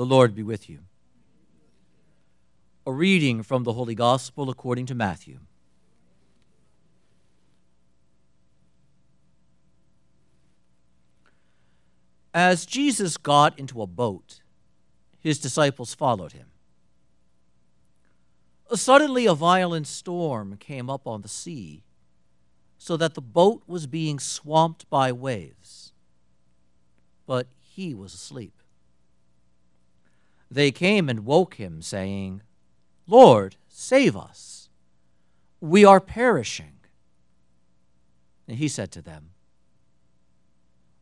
The Lord be with you. A reading from the Holy Gospel according to Matthew. As Jesus got into a boat, his disciples followed him. Suddenly, a violent storm came up on the sea, so that the boat was being swamped by waves. But he was asleep. They came and woke him, saying, Lord, save us. We are perishing. And he said to them,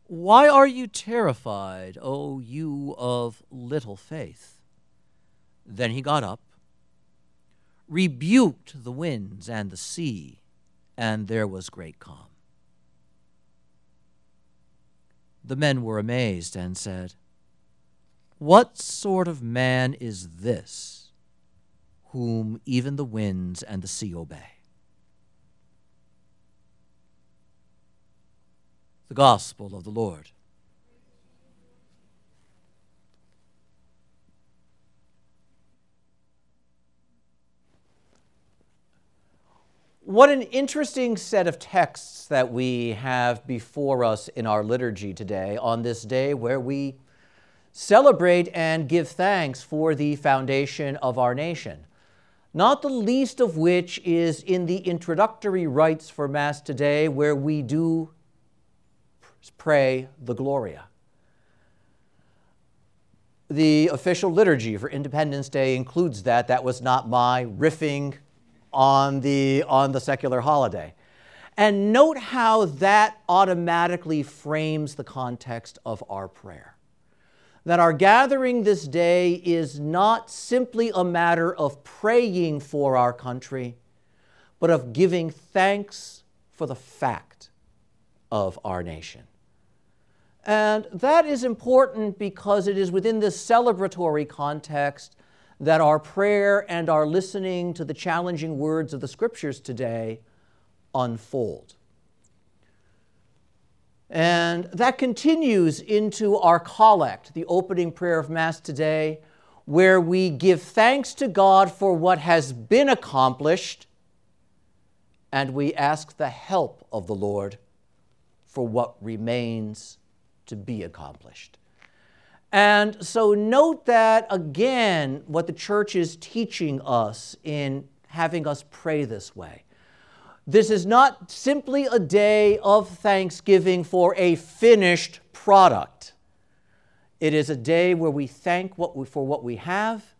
Why are you terrified, O you of little faith? Then he got up, rebuked the winds and the sea, and there was great calm. The men were amazed and said, what sort of man is this, whom even the winds and the sea obey? The Gospel of the Lord. What an interesting set of texts that we have before us in our liturgy today on this day where we celebrate and give thanks for the foundation of our nation, not the least of which is in the introductory rites for Mass today, where we do pray the Gloria. The official liturgy for Independence Day includes that. That was not my riffing on the, on the secular holiday. And note how that automatically frames the context of our prayer that our gathering this day is not simply a matter of praying for our country, but of giving thanks for the fact of our nation. And that is important because it is within this celebratory context that our prayer and our listening to the challenging words of the scriptures today unfold. And that continues into our collect, the opening prayer of Mass today, where we give thanks to God for what has been accomplished and we ask the help of the Lord for what remains to be accomplished. And so, note that again, what the church is teaching us in having us pray this way. This is not simply a day of thanksgiving for a finished product. It is a day where we thank what we, for what we have,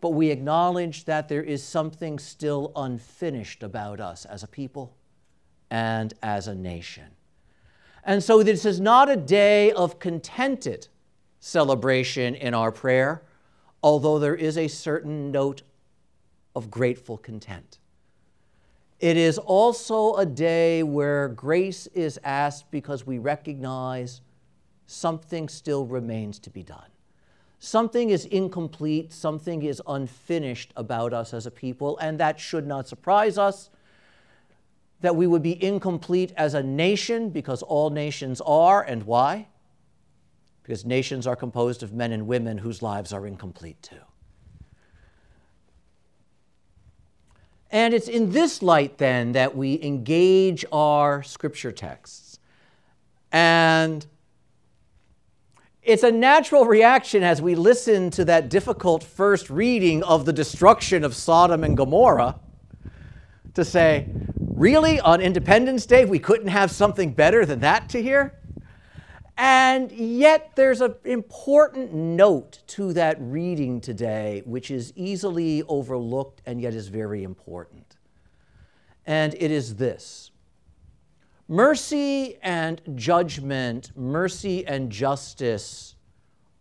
but we acknowledge that there is something still unfinished about us as a people and as a nation. And so this is not a day of contented celebration in our prayer, although there is a certain note of grateful content. It is also a day where grace is asked because we recognize something still remains to be done. Something is incomplete, something is unfinished about us as a people, and that should not surprise us. That we would be incomplete as a nation because all nations are, and why? Because nations are composed of men and women whose lives are incomplete too. And it's in this light then that we engage our scripture texts. And it's a natural reaction as we listen to that difficult first reading of the destruction of Sodom and Gomorrah to say, really, on Independence Day, we couldn't have something better than that to hear? And yet, there's an important note to that reading today, which is easily overlooked and yet is very important. And it is this mercy and judgment, mercy and justice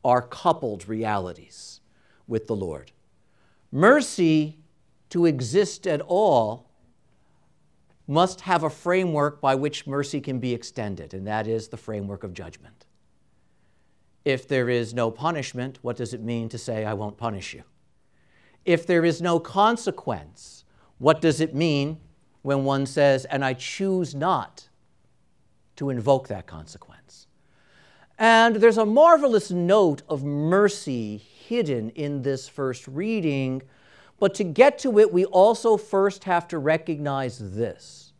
are coupled realities with the Lord. Mercy, to exist at all, must have a framework by which mercy can be extended, and that is the framework of judgment. If there is no punishment, what does it mean to say, I won't punish you? If there is no consequence, what does it mean when one says, and I choose not to invoke that consequence? And there's a marvelous note of mercy hidden in this first reading. But to get to it, we also first have to recognize this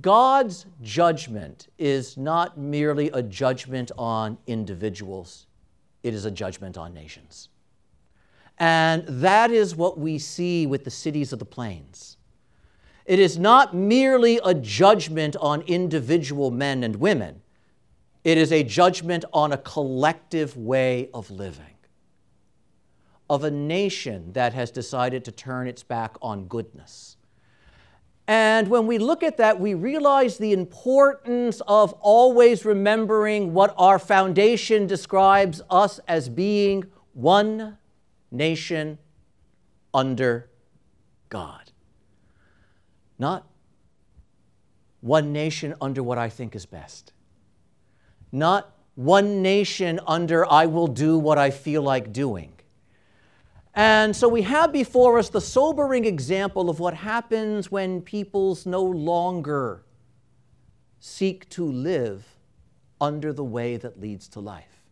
God's judgment is not merely a judgment on individuals, it is a judgment on nations. And that is what we see with the cities of the plains. It is not merely a judgment on individual men and women, it is a judgment on a collective way of living, of a nation that has decided to turn its back on goodness. And when we look at that, we realize the importance of always remembering what our foundation describes us as being one nation under God. Not one nation under what I think is best. Not one nation under I will do what I feel like doing. And so we have before us the sobering example of what happens when peoples no longer seek to live under the way that leads to life.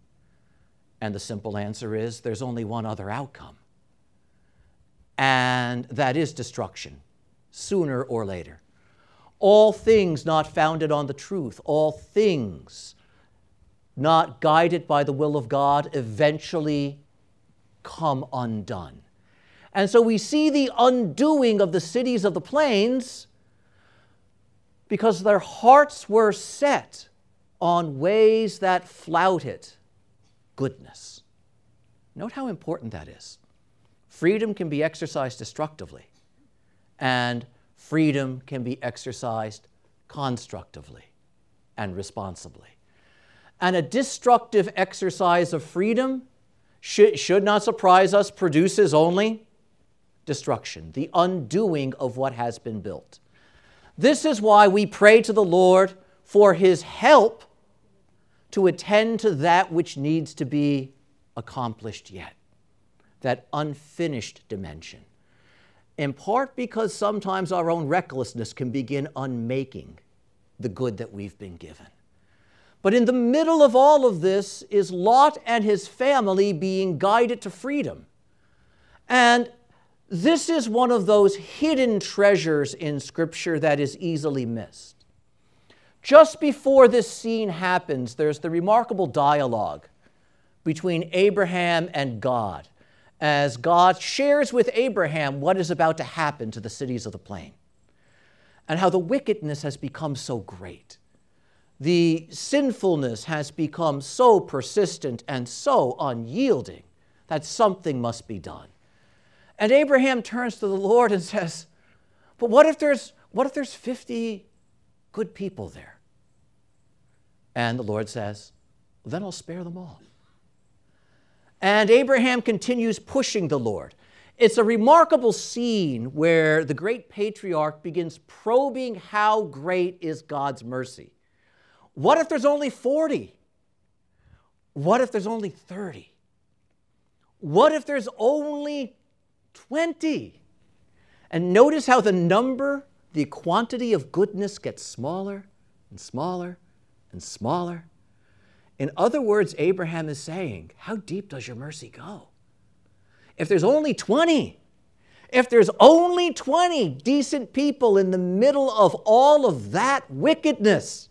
And the simple answer is there's only one other outcome, and that is destruction, sooner or later. All things not founded on the truth, all things not guided by the will of God, eventually come undone. And so we see the undoing of the cities of the plains because their hearts were set on ways that flouted goodness. Note how important that is. Freedom can be exercised destructively, and freedom can be exercised constructively and responsibly. And a destructive exercise of freedom should, should not surprise us, produces only destruction, the undoing of what has been built. This is why we pray to the Lord for his help to attend to that which needs to be accomplished yet, that unfinished dimension. In part because sometimes our own recklessness can begin unmaking the good that we've been given. But in the middle of all of this is Lot and his family being guided to freedom. And this is one of those hidden treasures in Scripture that is easily missed. Just before this scene happens, there's the remarkable dialogue between Abraham and God as God shares with Abraham what is about to happen to the cities of the plain and how the wickedness has become so great. The sinfulness has become so persistent and so unyielding that something must be done. And Abraham turns to the Lord and says, But what if there's, what if there's 50 good people there? And the Lord says, Then I'll spare them all. And Abraham continues pushing the Lord. It's a remarkable scene where the great patriarch begins probing how great is God's mercy. What if there's only 40? What if there's only 30? What if there's only 20? And notice how the number, the quantity of goodness gets smaller and smaller and smaller. In other words, Abraham is saying, How deep does your mercy go? If there's only 20, if there's only 20 decent people in the middle of all of that wickedness,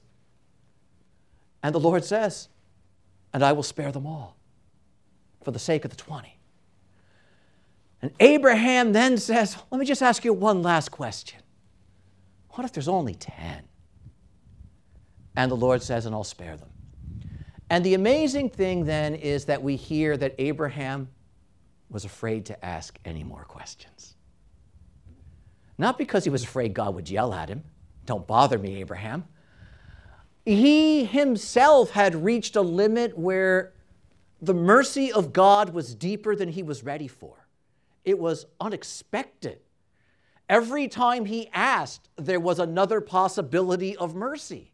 and the Lord says, And I will spare them all for the sake of the 20. And Abraham then says, Let me just ask you one last question. What if there's only 10? And the Lord says, and I'll spare them. And the amazing thing then is that we hear that Abraham was afraid to ask any more questions. Not because he was afraid God would yell at him, don't bother me, Abraham. He himself had reached a limit where the mercy of God was deeper than he was ready for. It was unexpected. Every time he asked, there was another possibility of mercy.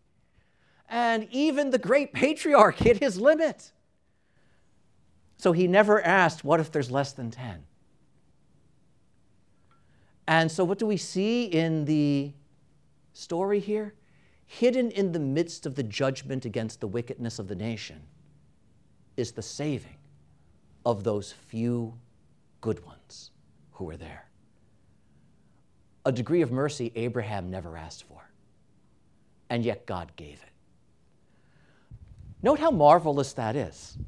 And even the great patriarch hit his limit. So he never asked, What if there's less than 10? And so, what do we see in the story here? Hidden in the midst of the judgment against the wickedness of the nation is the saving of those few good ones who were there. A degree of mercy Abraham never asked for, and yet God gave it. Note how marvelous that is.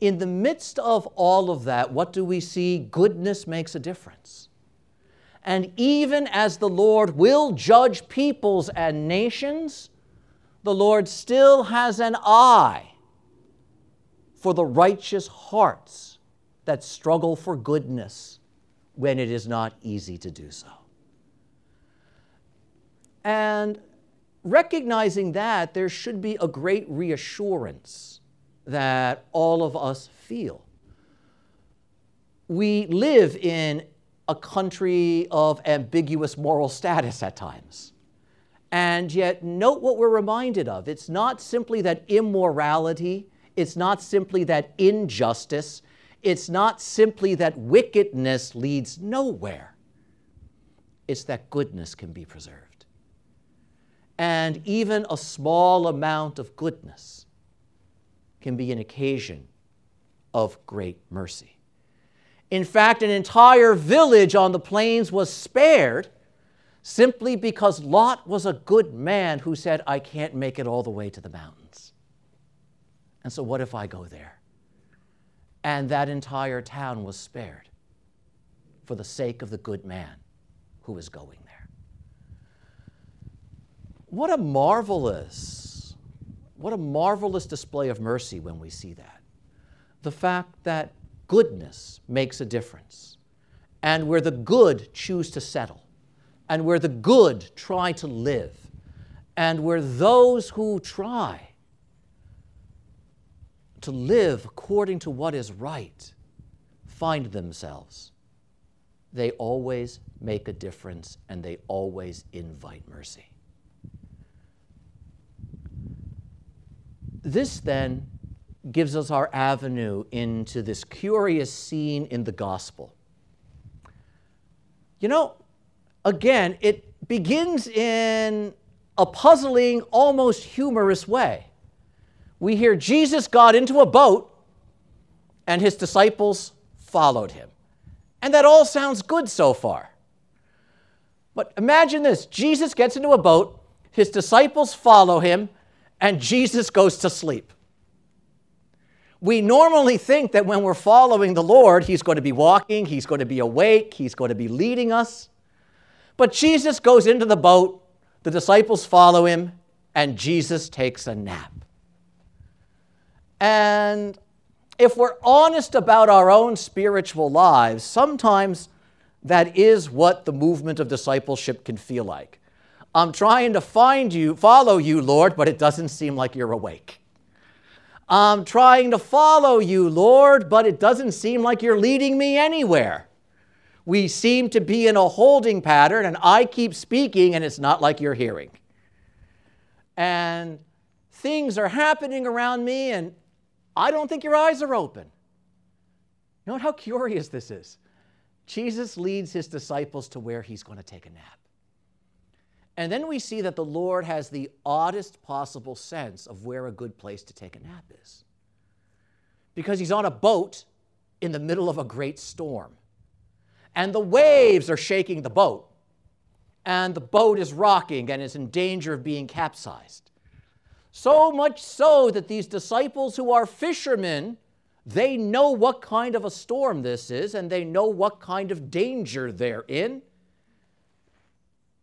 In the midst of all of that, what do we see? Goodness makes a difference. And even as the Lord will judge peoples and nations, the Lord still has an eye for the righteous hearts that struggle for goodness when it is not easy to do so. And recognizing that, there should be a great reassurance that all of us feel. We live in a country of ambiguous moral status at times. And yet, note what we're reminded of. It's not simply that immorality, it's not simply that injustice, it's not simply that wickedness leads nowhere. It's that goodness can be preserved. And even a small amount of goodness can be an occasion of great mercy. In fact, an entire village on the plains was spared simply because Lot was a good man who said, I can't make it all the way to the mountains. And so, what if I go there? And that entire town was spared for the sake of the good man who was going there. What a marvelous, what a marvelous display of mercy when we see that. The fact that goodness makes a difference, and where the good choose to settle, and where the good try to live, and where those who try to live according to what is right find themselves, they always make a difference and they always invite mercy. This then gives us our avenue into this curious scene in the gospel. You know, again, it begins in a puzzling, almost humorous way. We hear Jesus got into a boat and his disciples followed him. And that all sounds good so far. But imagine this Jesus gets into a boat, his disciples follow him, and Jesus goes to sleep we normally think that when we're following the Lord, He's going to be walking, He's going to be awake, He's going to be leading us. But Jesus goes into the boat, the disciples follow Him, and Jesus takes a nap. And if we're honest about our own spiritual lives, sometimes that is what the movement of discipleship can feel like. I'm trying to find you, follow you, Lord, but it doesn't seem like you're awake. I'm trying to follow you, Lord, but it doesn't seem like you're leading me anywhere. We seem to be in a holding pattern, and I keep speaking, and it's not like you're hearing. And things are happening around me, and I don't think your eyes are open. Note how curious this is. Jesus leads his disciples to where he's going to take a nap. And then we see that the Lord has the oddest possible sense of where a good place to take a nap is. Because he's on a boat in the middle of a great storm. And the waves are shaking the boat. And the boat is rocking and is in danger of being capsized. So much so that these disciples who are fishermen, they know what kind of a storm this is and they know what kind of danger they're in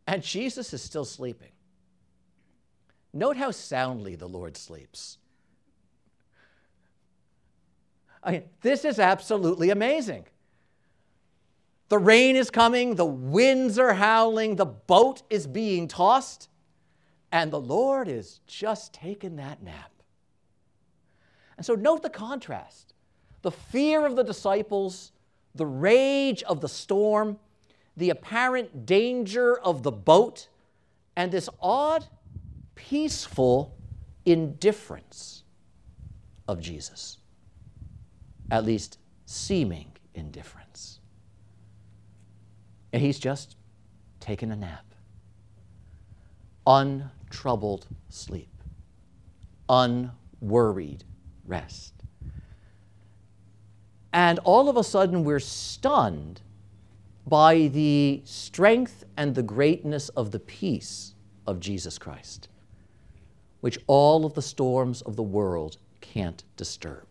and Jesus is still sleeping. Note how soundly the Lord sleeps. I mean, this is absolutely amazing. The rain is coming, the winds are howling, the boat is being tossed, and the Lord is just taking that nap. And so note the contrast the fear of the disciples, the rage of the storm, the apparent danger of the boat, and this odd, peaceful indifference of Jesus. At least seeming indifference. And he's just taken a nap. Untroubled sleep. Unworried rest. And all of a sudden, we're stunned by the strength and the greatness of the peace of Jesus Christ, which all of the storms of the world can't disturb,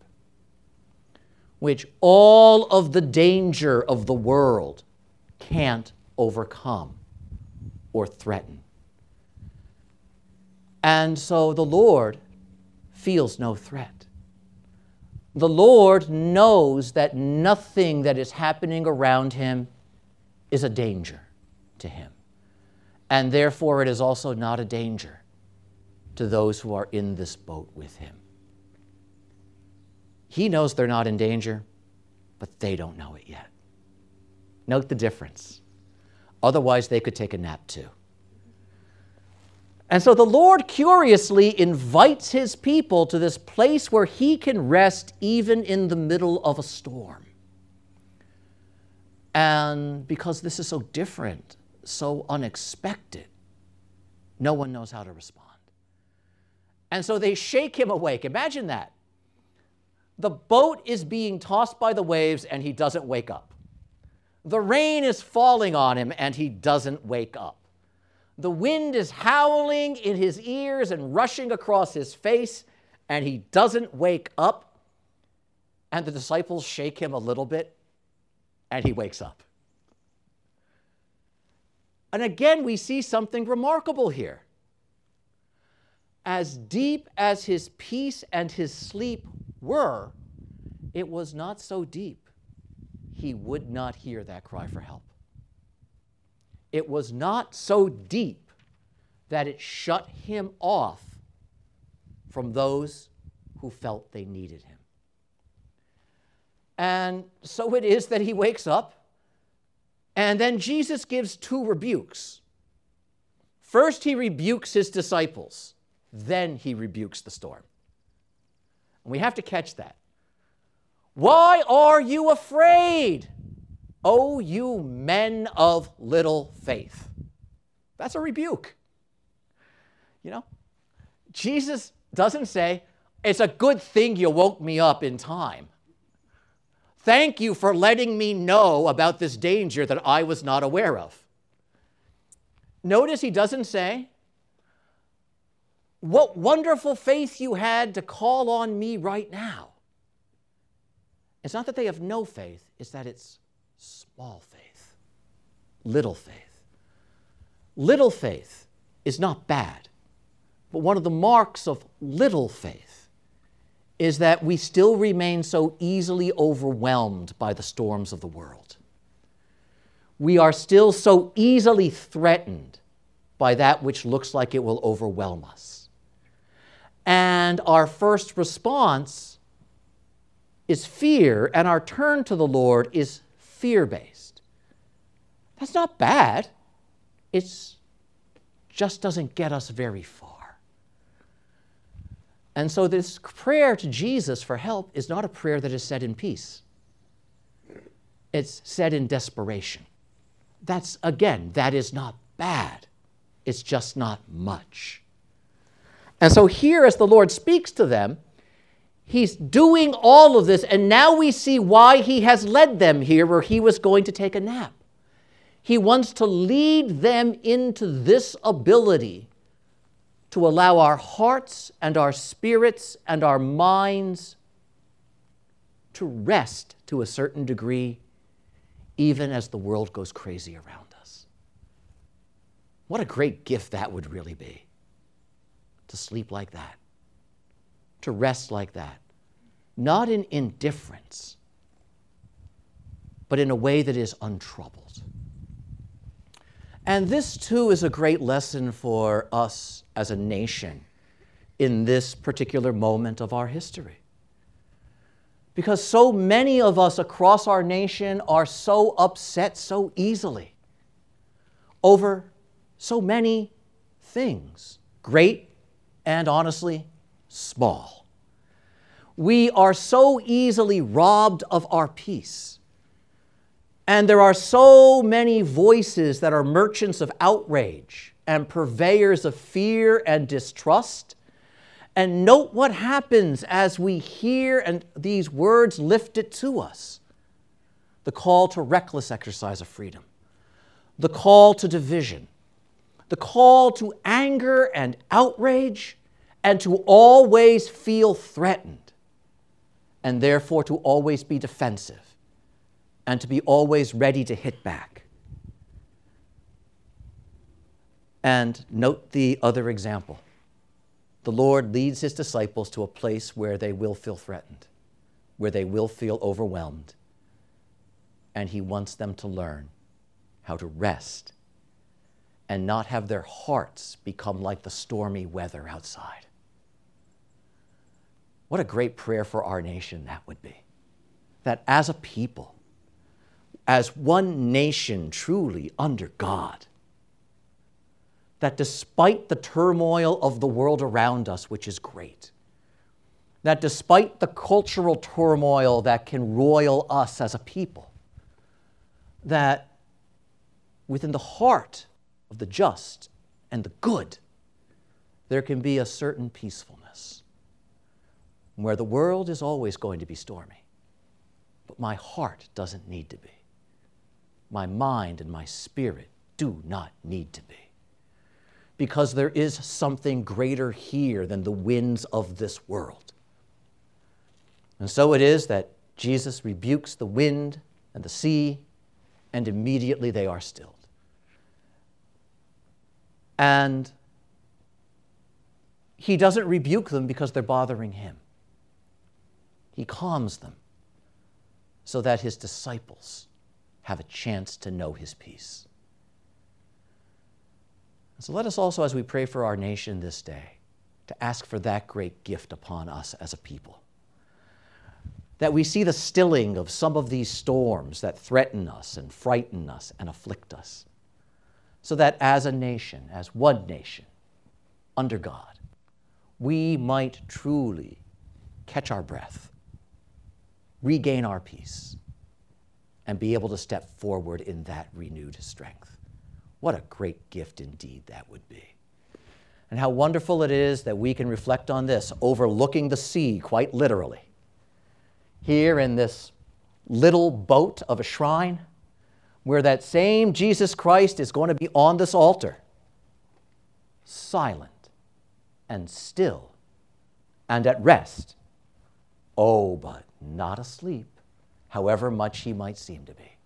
which all of the danger of the world can't overcome or threaten. And so the Lord feels no threat. The Lord knows that nothing that is happening around him is a danger to him. And therefore, it is also not a danger to those who are in this boat with him. He knows they're not in danger, but they don't know it yet. Note the difference. Otherwise, they could take a nap too. And so the Lord curiously invites his people to this place where he can rest even in the middle of a storm. And because this is so different, so unexpected, no one knows how to respond. And so they shake him awake. Imagine that. The boat is being tossed by the waves and he doesn't wake up. The rain is falling on him and he doesn't wake up. The wind is howling in his ears and rushing across his face and he doesn't wake up. And the disciples shake him a little bit and he wakes up. And again, we see something remarkable here. As deep as his peace and his sleep were, it was not so deep he would not hear that cry for help. It was not so deep that it shut him off from those who felt they needed him. And so it is that he wakes up, and then Jesus gives two rebukes. First, he rebukes his disciples, then, he rebukes the storm. And we have to catch that. Why are you afraid, O you men of little faith? That's a rebuke. You know, Jesus doesn't say, It's a good thing you woke me up in time. Thank you for letting me know about this danger that I was not aware of. Notice he doesn't say, What wonderful faith you had to call on me right now. It's not that they have no faith, it's that it's small faith, little faith. Little faith is not bad, but one of the marks of little faith is that we still remain so easily overwhelmed by the storms of the world. We are still so easily threatened by that which looks like it will overwhelm us. And our first response is fear, and our turn to the Lord is fear based. That's not bad. It just doesn't get us very far. And so, this prayer to Jesus for help is not a prayer that is said in peace, it's said in desperation. That's, again, that is not bad, it's just not much. And so, here, as the Lord speaks to them, He's doing all of this, and now we see why He has led them here where He was going to take a nap. He wants to lead them into this ability to allow our hearts and our spirits and our minds to rest to a certain degree, even as the world goes crazy around us. What a great gift that would really be to sleep like that, to rest like that, not in indifference, but in a way that is untroubled. And this too is a great lesson for us as a nation in this particular moment of our history. Because so many of us across our nation are so upset so easily over so many things, great and honestly small. We are so easily robbed of our peace and there are so many voices that are merchants of outrage and purveyors of fear and distrust. And note what happens as we hear and these words lifted to us. The call to reckless exercise of freedom, the call to division, the call to anger and outrage, and to always feel threatened, and therefore to always be defensive, and to be always ready to hit back. And note the other example. The Lord leads his disciples to a place where they will feel threatened, where they will feel overwhelmed, and he wants them to learn how to rest and not have their hearts become like the stormy weather outside. What a great prayer for our nation that would be. That as a people, as one nation truly under God, that despite the turmoil of the world around us, which is great, that despite the cultural turmoil that can roil us as a people, that within the heart of the just and the good, there can be a certain peacefulness where the world is always going to be stormy, but my heart doesn't need to be. My mind and my spirit do not need to be. Because there is something greater here than the winds of this world. And so it is that Jesus rebukes the wind and the sea, and immediately they are stilled. And he doesn't rebuke them because they're bothering him. He calms them so that his disciples have a chance to know his peace. So let us also, as we pray for our nation this day, to ask for that great gift upon us as a people. That we see the stilling of some of these storms that threaten us and frighten us and afflict us so that as a nation, as one nation, under God, we might truly catch our breath, regain our peace, and be able to step forward in that renewed strength. What a great gift indeed that would be. And how wonderful it is that we can reflect on this, overlooking the sea quite literally. Here in this little boat of a shrine, where that same Jesus Christ is going to be on this altar, silent and still and at rest. Oh, but not asleep, however much he might seem to be.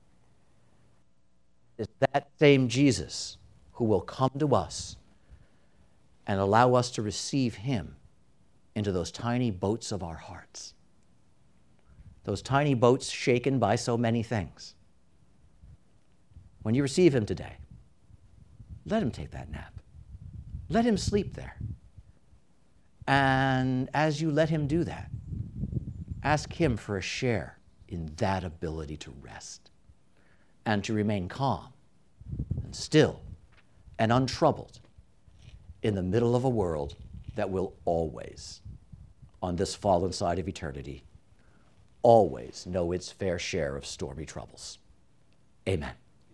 It's that same Jesus who will come to us and allow us to receive him into those tiny boats of our hearts. Those tiny boats shaken by so many things when you receive Him today, let Him take that nap. Let Him sleep there. And as you let Him do that, ask Him for a share in that ability to rest and to remain calm and still and untroubled in the middle of a world that will always, on this fallen side of eternity, always know its fair share of stormy troubles. Amen.